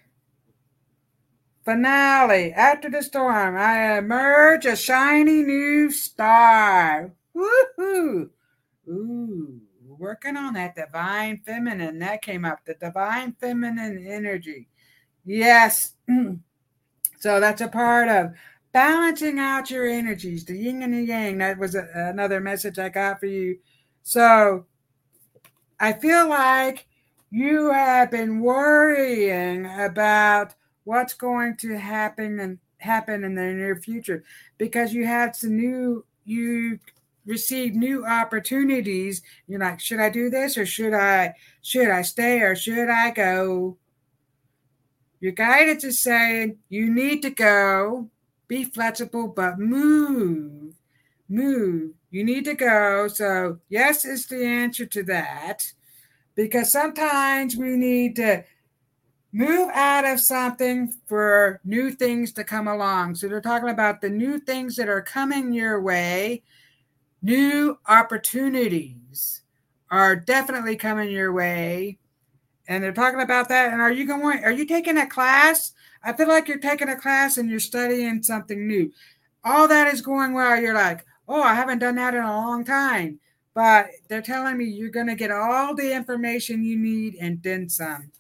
Finale. After the storm, I emerge a shiny new star. Woohoo! Ooh, working on that divine feminine. That came up. The divine feminine energy. Yes. Mm. so that's a part of balancing out your energies, the yin and the yang. That was a, another message I got for you. So I feel like you have been worrying about what's going to happen and happen in the near future because you had some new you received new opportunities. You're like should i do this or should i should i stay or should i go? Your guidance is saying you need to go be flexible but move move you need to go so yes is the answer to that because sometimes we need to move out of something for new things to come along. So they're talking about the new things that are coming your way, new opportunities are definitely coming your way. And they're talking about that. And are you going, are you taking a class? I feel like you're taking a class and you're studying something new. All that is going well. You're like, oh, I haven't done that in a long time but they're telling me you're going to get all the information you need and then some.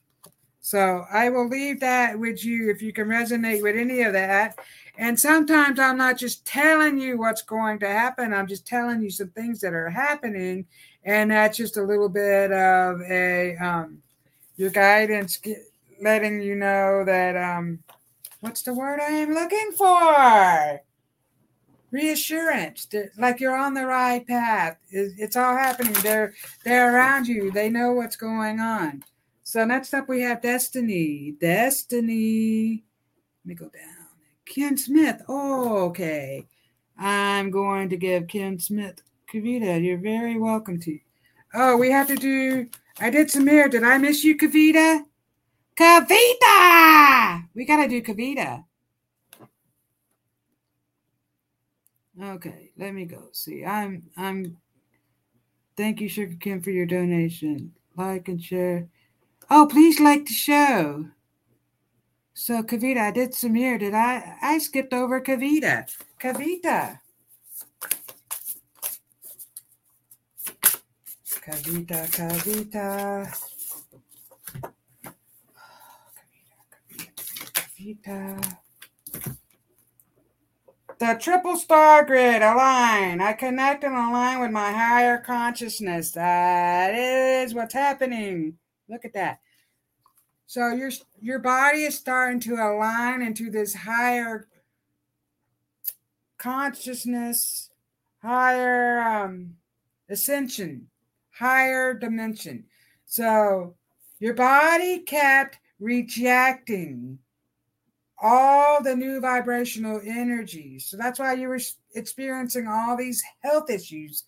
So I will leave that with you if you can resonate with any of that. And sometimes I'm not just telling you what's going to happen, I'm just telling you some things that are happening. And that's just a little bit of a um, your guidance letting you know that um, what's the word I am looking for? Reassurance like you're on the right path. It's all happening. They're they're around you. They know what's going on. So next up we have destiny. Destiny. Let me go down. Ken smith. Oh, okay. I'm going to give ken smith kavita you're very welcome to. Oh we have to do i did some samir did i miss you kavita? Kavita! We gotta do kavita Okay, let me go. See, I'm I'm thank you, Sugar Kim, for your donation. Like and share. Oh, please like the show. So Kavita, I did Samir. Did I I skipped over Kavita. Kavita. Kavita, Kavita. Oh, Kavita, Kavita, Kavita. The triple star grid align. I connect and align with my higher consciousness. That is what's happening. Look at that. So your your body is starting to align into this higher consciousness, higher um, ascension, higher dimension. So your body kept rejecting all the new vibrational energies. So that's why you were experiencing all these health issues.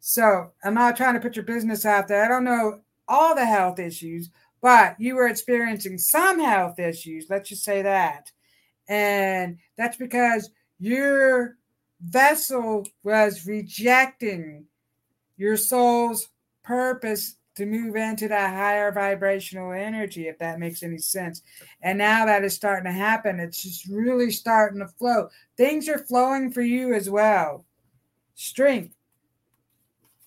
So I'm not trying to put your business out there. I don't know all the health issues, but you were experiencing some health issues. Let's just say that. And that's because your vessel was rejecting your soul's purpose to move into that higher vibrational energy, if that makes any sense. And now that is starting to happen, it's just really starting to flow. Things are flowing for you as well. Strength.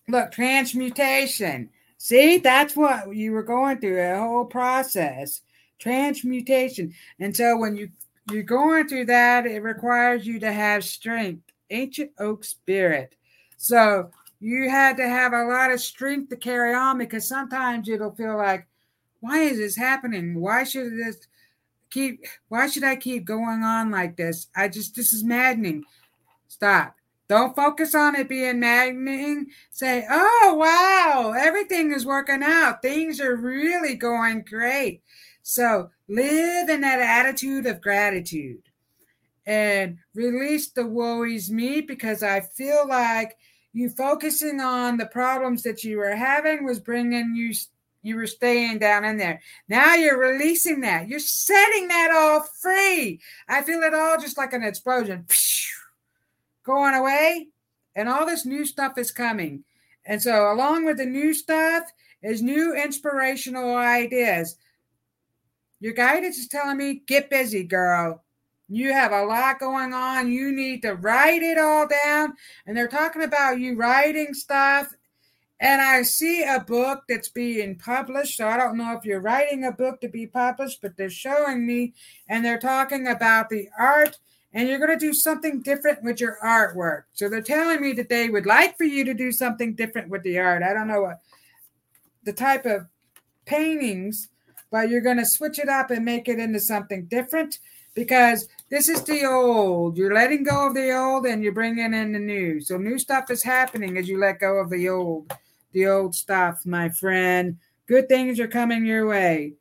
Look, transmutation. See, that's what you were going through a whole process. Transmutation. And so when you you're going through that, it requires you to have strength ancient oak spirit. So you had to have a lot of strength to carry on because sometimes it'll feel like, why is this happening? Why should this keep why should I keep going on like this? I just this is maddening. Stop. Don't focus on it being maddening. Say, oh wow, everything is working out. Things are really going great. So live in that attitude of gratitude and release the worries me because I feel like you focusing on the problems that you were having was bringing you you were staying down in there. Now you're releasing that. You're setting that all free. I feel it all just like an explosion. Going away. And all this new stuff is coming. And so along with the new stuff is new inspirational ideas. Your guidance is telling me get busy girl you have a lot going on. You need to write it all down. And they're talking about you writing stuff. And I see a book that's being published. So I don't know if you're writing a book to be published, but they're showing me and they're talking about the art. And you're going to do something different with your artwork. So they're telling me that they would like for you to do something different with the art. I don't know what the type of paintings, but you're going to switch it up and make it into something different because this is the old. You're letting go of the old and you're bringing in the new. So new stuff is happening as you let go of the old, the old stuff, my friend. Good things are coming your way.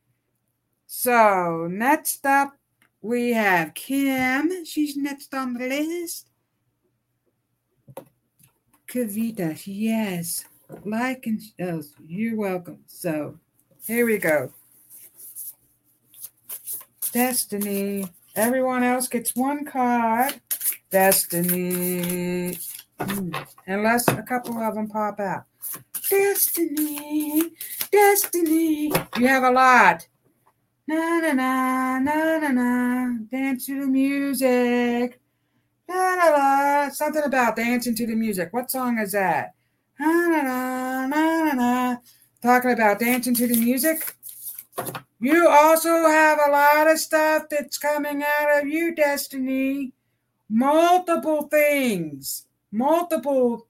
So next up, we have Kim. She's next on the list. Kavita, yes. Like and oh, you're welcome. So here we go. Destiny. Everyone else gets one card. Destiny. Hmm. Unless a couple of them pop out. Destiny. Destiny. You have a lot. Na na na na na na. Dance to the music. Na na na. Something about dancing to the music. What song is that? Na na na na na na. Talking about dancing to the music. You also have a lot of stuff that's coming out of you, Destiny. Multiple things. Multiple.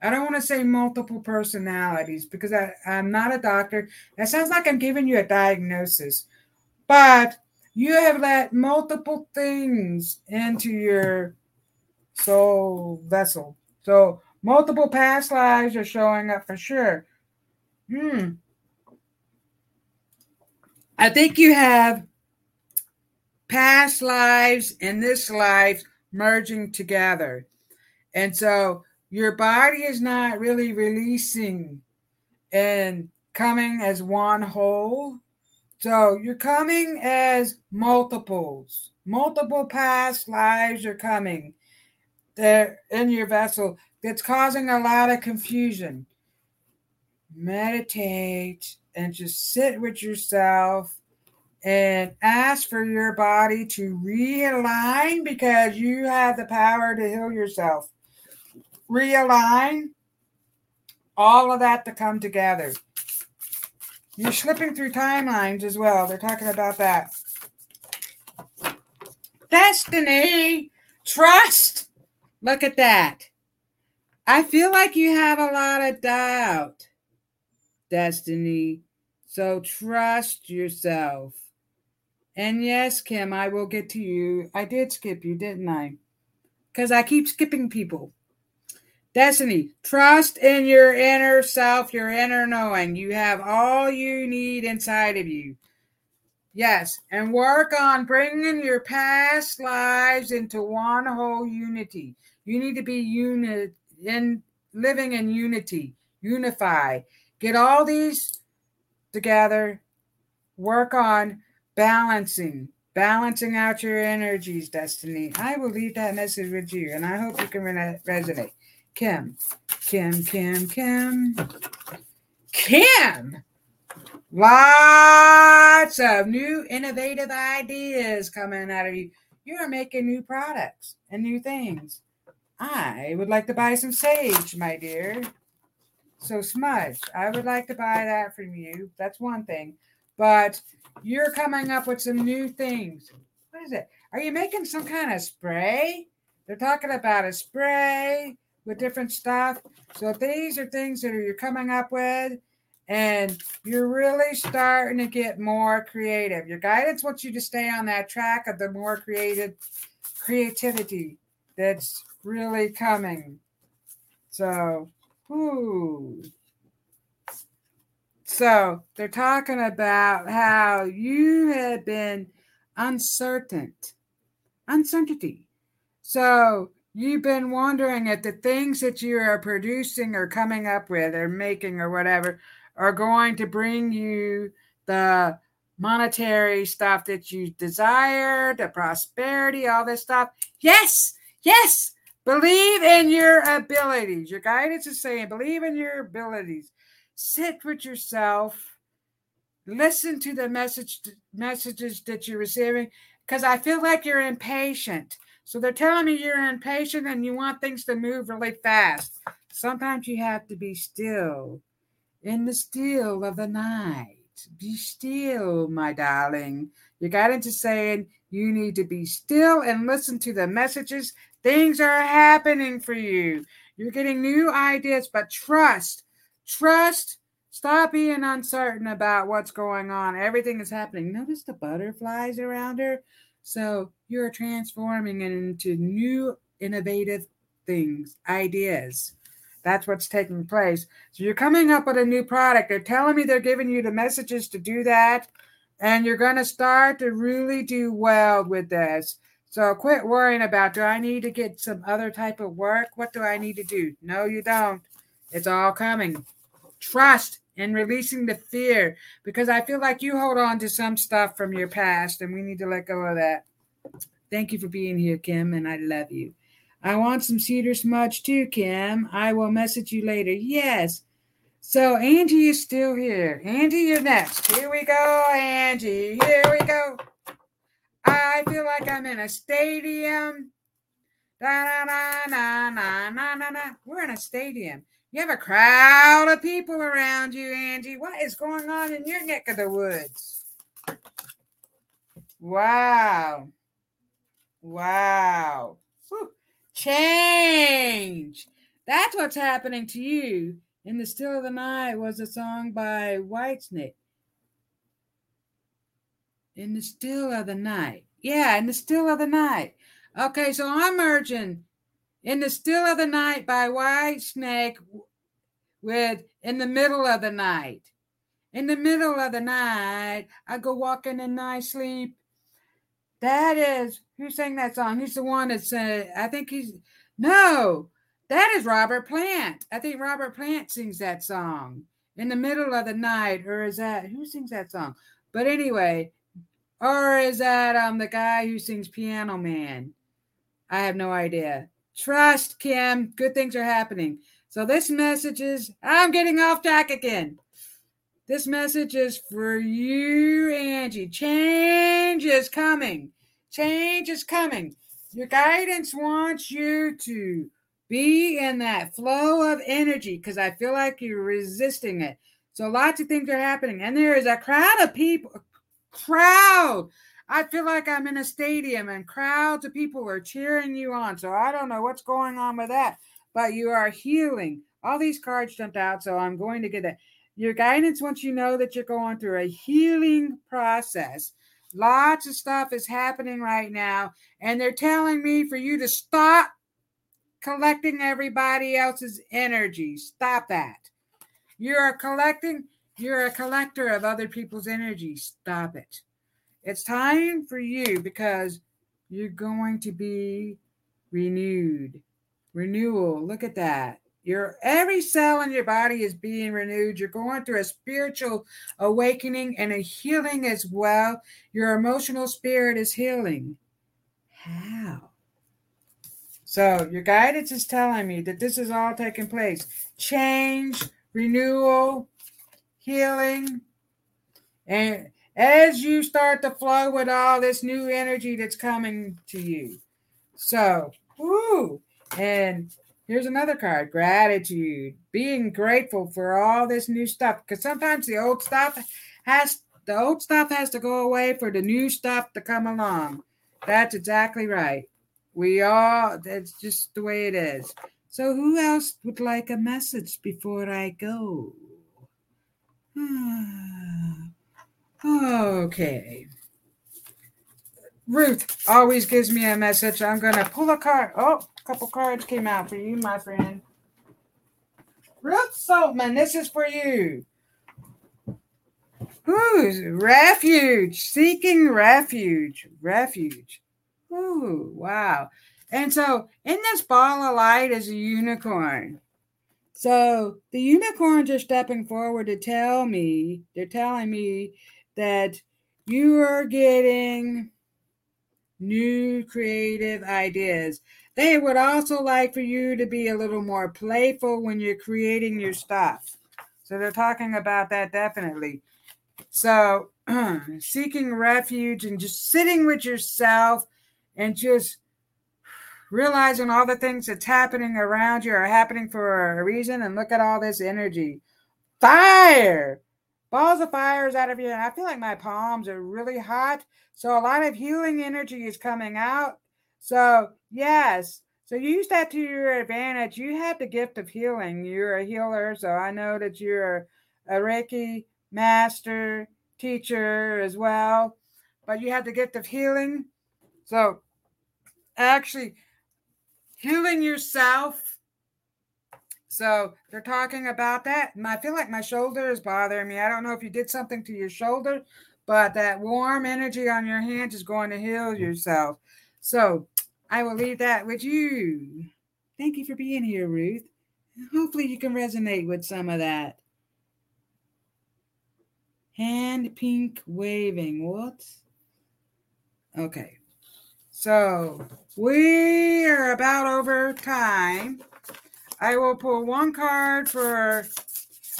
I don't want to say multiple personalities because I, I'm not a doctor. That sounds like I'm giving you a diagnosis. But you have let multiple things into your soul vessel. So multiple past lives are showing up for sure. Hmm. I think you have past lives and this life merging together. And so your body is not really releasing and coming as one whole. So you're coming as multiples. Multiple past lives are coming there in your vessel that's causing a lot of confusion. Meditate and just sit with yourself and ask for your body to realign because you have the power to heal yourself. Realign all of that to come together. You're slipping through timelines as well. They're talking about that. Destiny, trust. Look at that. I feel like you have a lot of doubt, Destiny. So trust yourself. And yes, Kim, I will get to you. I did skip you, didn't I? Because I keep skipping people. Destiny, trust in your inner self, your inner knowing. You have all you need inside of you. Yes, and work on bringing your past lives into one whole unity. You need to be unit in living in unity, unify. Get all these together, work on balancing, balancing out your energies, Destiny. I will leave that message with you, and I hope you can re- resonate. Kim, Kim, Kim, Kim, Kim. Lots of new innovative ideas coming out of you. You are making new products and new things. I would like to buy some sage, my dear. So smudge, I would like to buy that from you. That's one thing. But you're coming up with some new things. What is it? Are you making some kind of spray they're talking about a spray with different stuff. So these are things that you're coming up with, and you're really starting to get more creative. Your guidance wants you to stay on that track of the more creative creativity that's really coming. So, ooh. So they're talking about how you have been uncertain, uncertainty. So you've been wondering if the things that you are producing or coming up with or making or whatever are going to bring you the monetary stuff that you desire, the prosperity, all this stuff. Yes, yes. Believe in your abilities. Your guidance is saying, believe in your abilities sit with yourself, listen to the message messages that you're receiving, because I feel like you're impatient. So they're telling me you're impatient and you want things to move really fast. Sometimes you have to be still in the still of the night. Be still, my darling. You got into saying you need to be still and listen to the messages. Things are happening for you. You're getting new ideas, but trust Trust. Stop being uncertain about what's going on. Everything is happening. Notice the butterflies around her. So you're transforming into new, innovative things, ideas. That's what's taking place. So you're coming up with a new product. They're telling me they're giving you the messages to do that. And you're going to start to really do well with this. So quit worrying about do I need to get some other type of work? What do I need to do? No, you don't. It's all coming trust and releasing the fear because I feel like you hold on to some stuff from your past and we need to let go of that. Thank you for being here, Kim, and I love you. I want some cedar smudge too, Kim. I will message you later. Yes. So Angie is still here. Angie, you're next. Here we go, Angie. Here we go. I feel like I'm in a stadium. Da, na, na, na, na, na, na. We're in a stadium. You have a crowd of people around you, Angie. What is going on in your neck of the woods? Wow. Wow. Whew. Change. That's what's happening to you. In the Still of the Night was a song by Whitesnake. In the Still of the Night. Yeah, in the Still of the Night. Okay, so I'm merging in the Still of the Night by Whitesnake with In the Middle of the Night. In the middle of the night, I go walking in I sleep. That is, who sang that song? He's the one that said, I think he's, no, that is Robert Plant. I think Robert Plant sings that song in the middle of the night, or is that, who sings that song? But anyway, or is that um the guy who sings Piano Man? I have no idea. Trust, Kim. Good things are happening. So this message is I'm getting off track again. This message is for you, Angie. Change is coming. Change is coming. Your guidance wants you to be in that flow of energy because I feel like you're resisting it. So lots of things are happening, and there is a crowd of people. Crowd I feel like I'm in a stadium and crowds of people are cheering you on. So I don't know what's going on with that, but you are healing. All these cards jumped out, so I'm going to get that. Your guidance once you know that you're going through a healing process. Lots of stuff is happening right now, and they're telling me for you to stop collecting everybody else's energy. Stop that. You're collecting, you're a collector of other people's energy. Stop it. It's time for you because you're going to be renewed. Renewal. Look at that. Your every cell in your body is being renewed. You're going through a spiritual awakening and a healing as well. Your emotional spirit is healing. How? So your guidance is telling me that this is all taking place. Change, renewal, healing, and as you start to flow with all this new energy that's coming to you. So, woo, and here's another card gratitude, being grateful for all this new stuff. Because sometimes the old stuff has the old stuff has to go away for the new stuff to come along. That's exactly right. We all, that's just the way it is. So, who else would like a message before I go? [SIGHS] okay. Ruth always gives me a message. I'm going to pull a card. Oh, a couple cards came out for you, my friend. Ruth Saltman, this is for you. Ooh, refuge, seeking refuge, refuge. Ooh, wow. And so in this ball of light is a unicorn. So the unicorns are stepping forward to tell me, they're telling me that you are getting new creative ideas. They would also like for you to be a little more playful when you're creating your stuff. So they're talking about that definitely. So [CLEARS THROAT] seeking refuge and just sitting with yourself and just realizing all the things that's happening around you are happening for a reason and look at all this energy. Fire! balls of fire is out of you. And I feel like my palms are really hot. So a lot of healing energy is coming out. So, yes. So use that to your advantage. You have the gift of healing. You're a healer. So I know that you're a Reiki master, teacher as well. But you have the gift of healing. So actually, healing yourself so they're talking about that. And I feel like my shoulder is bothering me. I don't know if you did something to your shoulder, but that warm energy on your hand is going to heal mm. yourself. So I will leave that with you. Thank you for being here, Ruth. Hopefully, you can resonate with some of that. Hand pink waving. What? Okay. So we are about over time. I will pull one card for,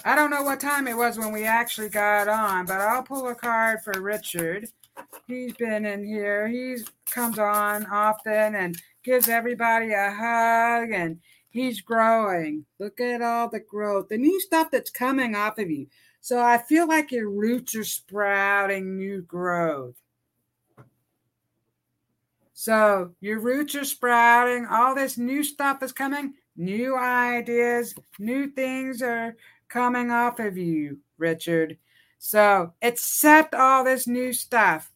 I don't know what time it was when we actually got on, but I'll pull a card for Richard. He's been in here. He comes on often and gives everybody a hug and he's growing. Look at all the growth, the new stuff that's coming off of you. So I feel like your roots are sprouting new growth. So your roots are sprouting, all this new stuff is coming new ideas, new things are coming off of you, Richard. So accept all this new stuff.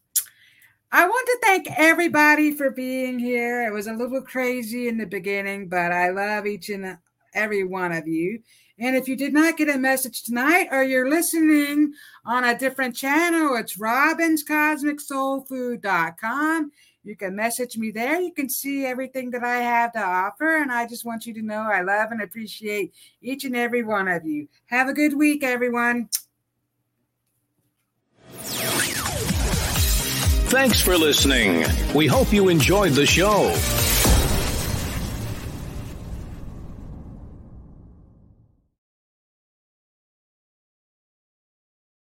I want to thank everybody for being here. It was a little crazy in the beginning, but I love each and every one of you. And if you did not get a message tonight or you're listening on a different channel, it's RobynsCosmicSoulFood.com. You can message me there. You can see everything that I have to offer. And I just want you to know I love and appreciate each and every one of you. Have a good week, everyone. Thanks for listening. We hope you enjoyed the show.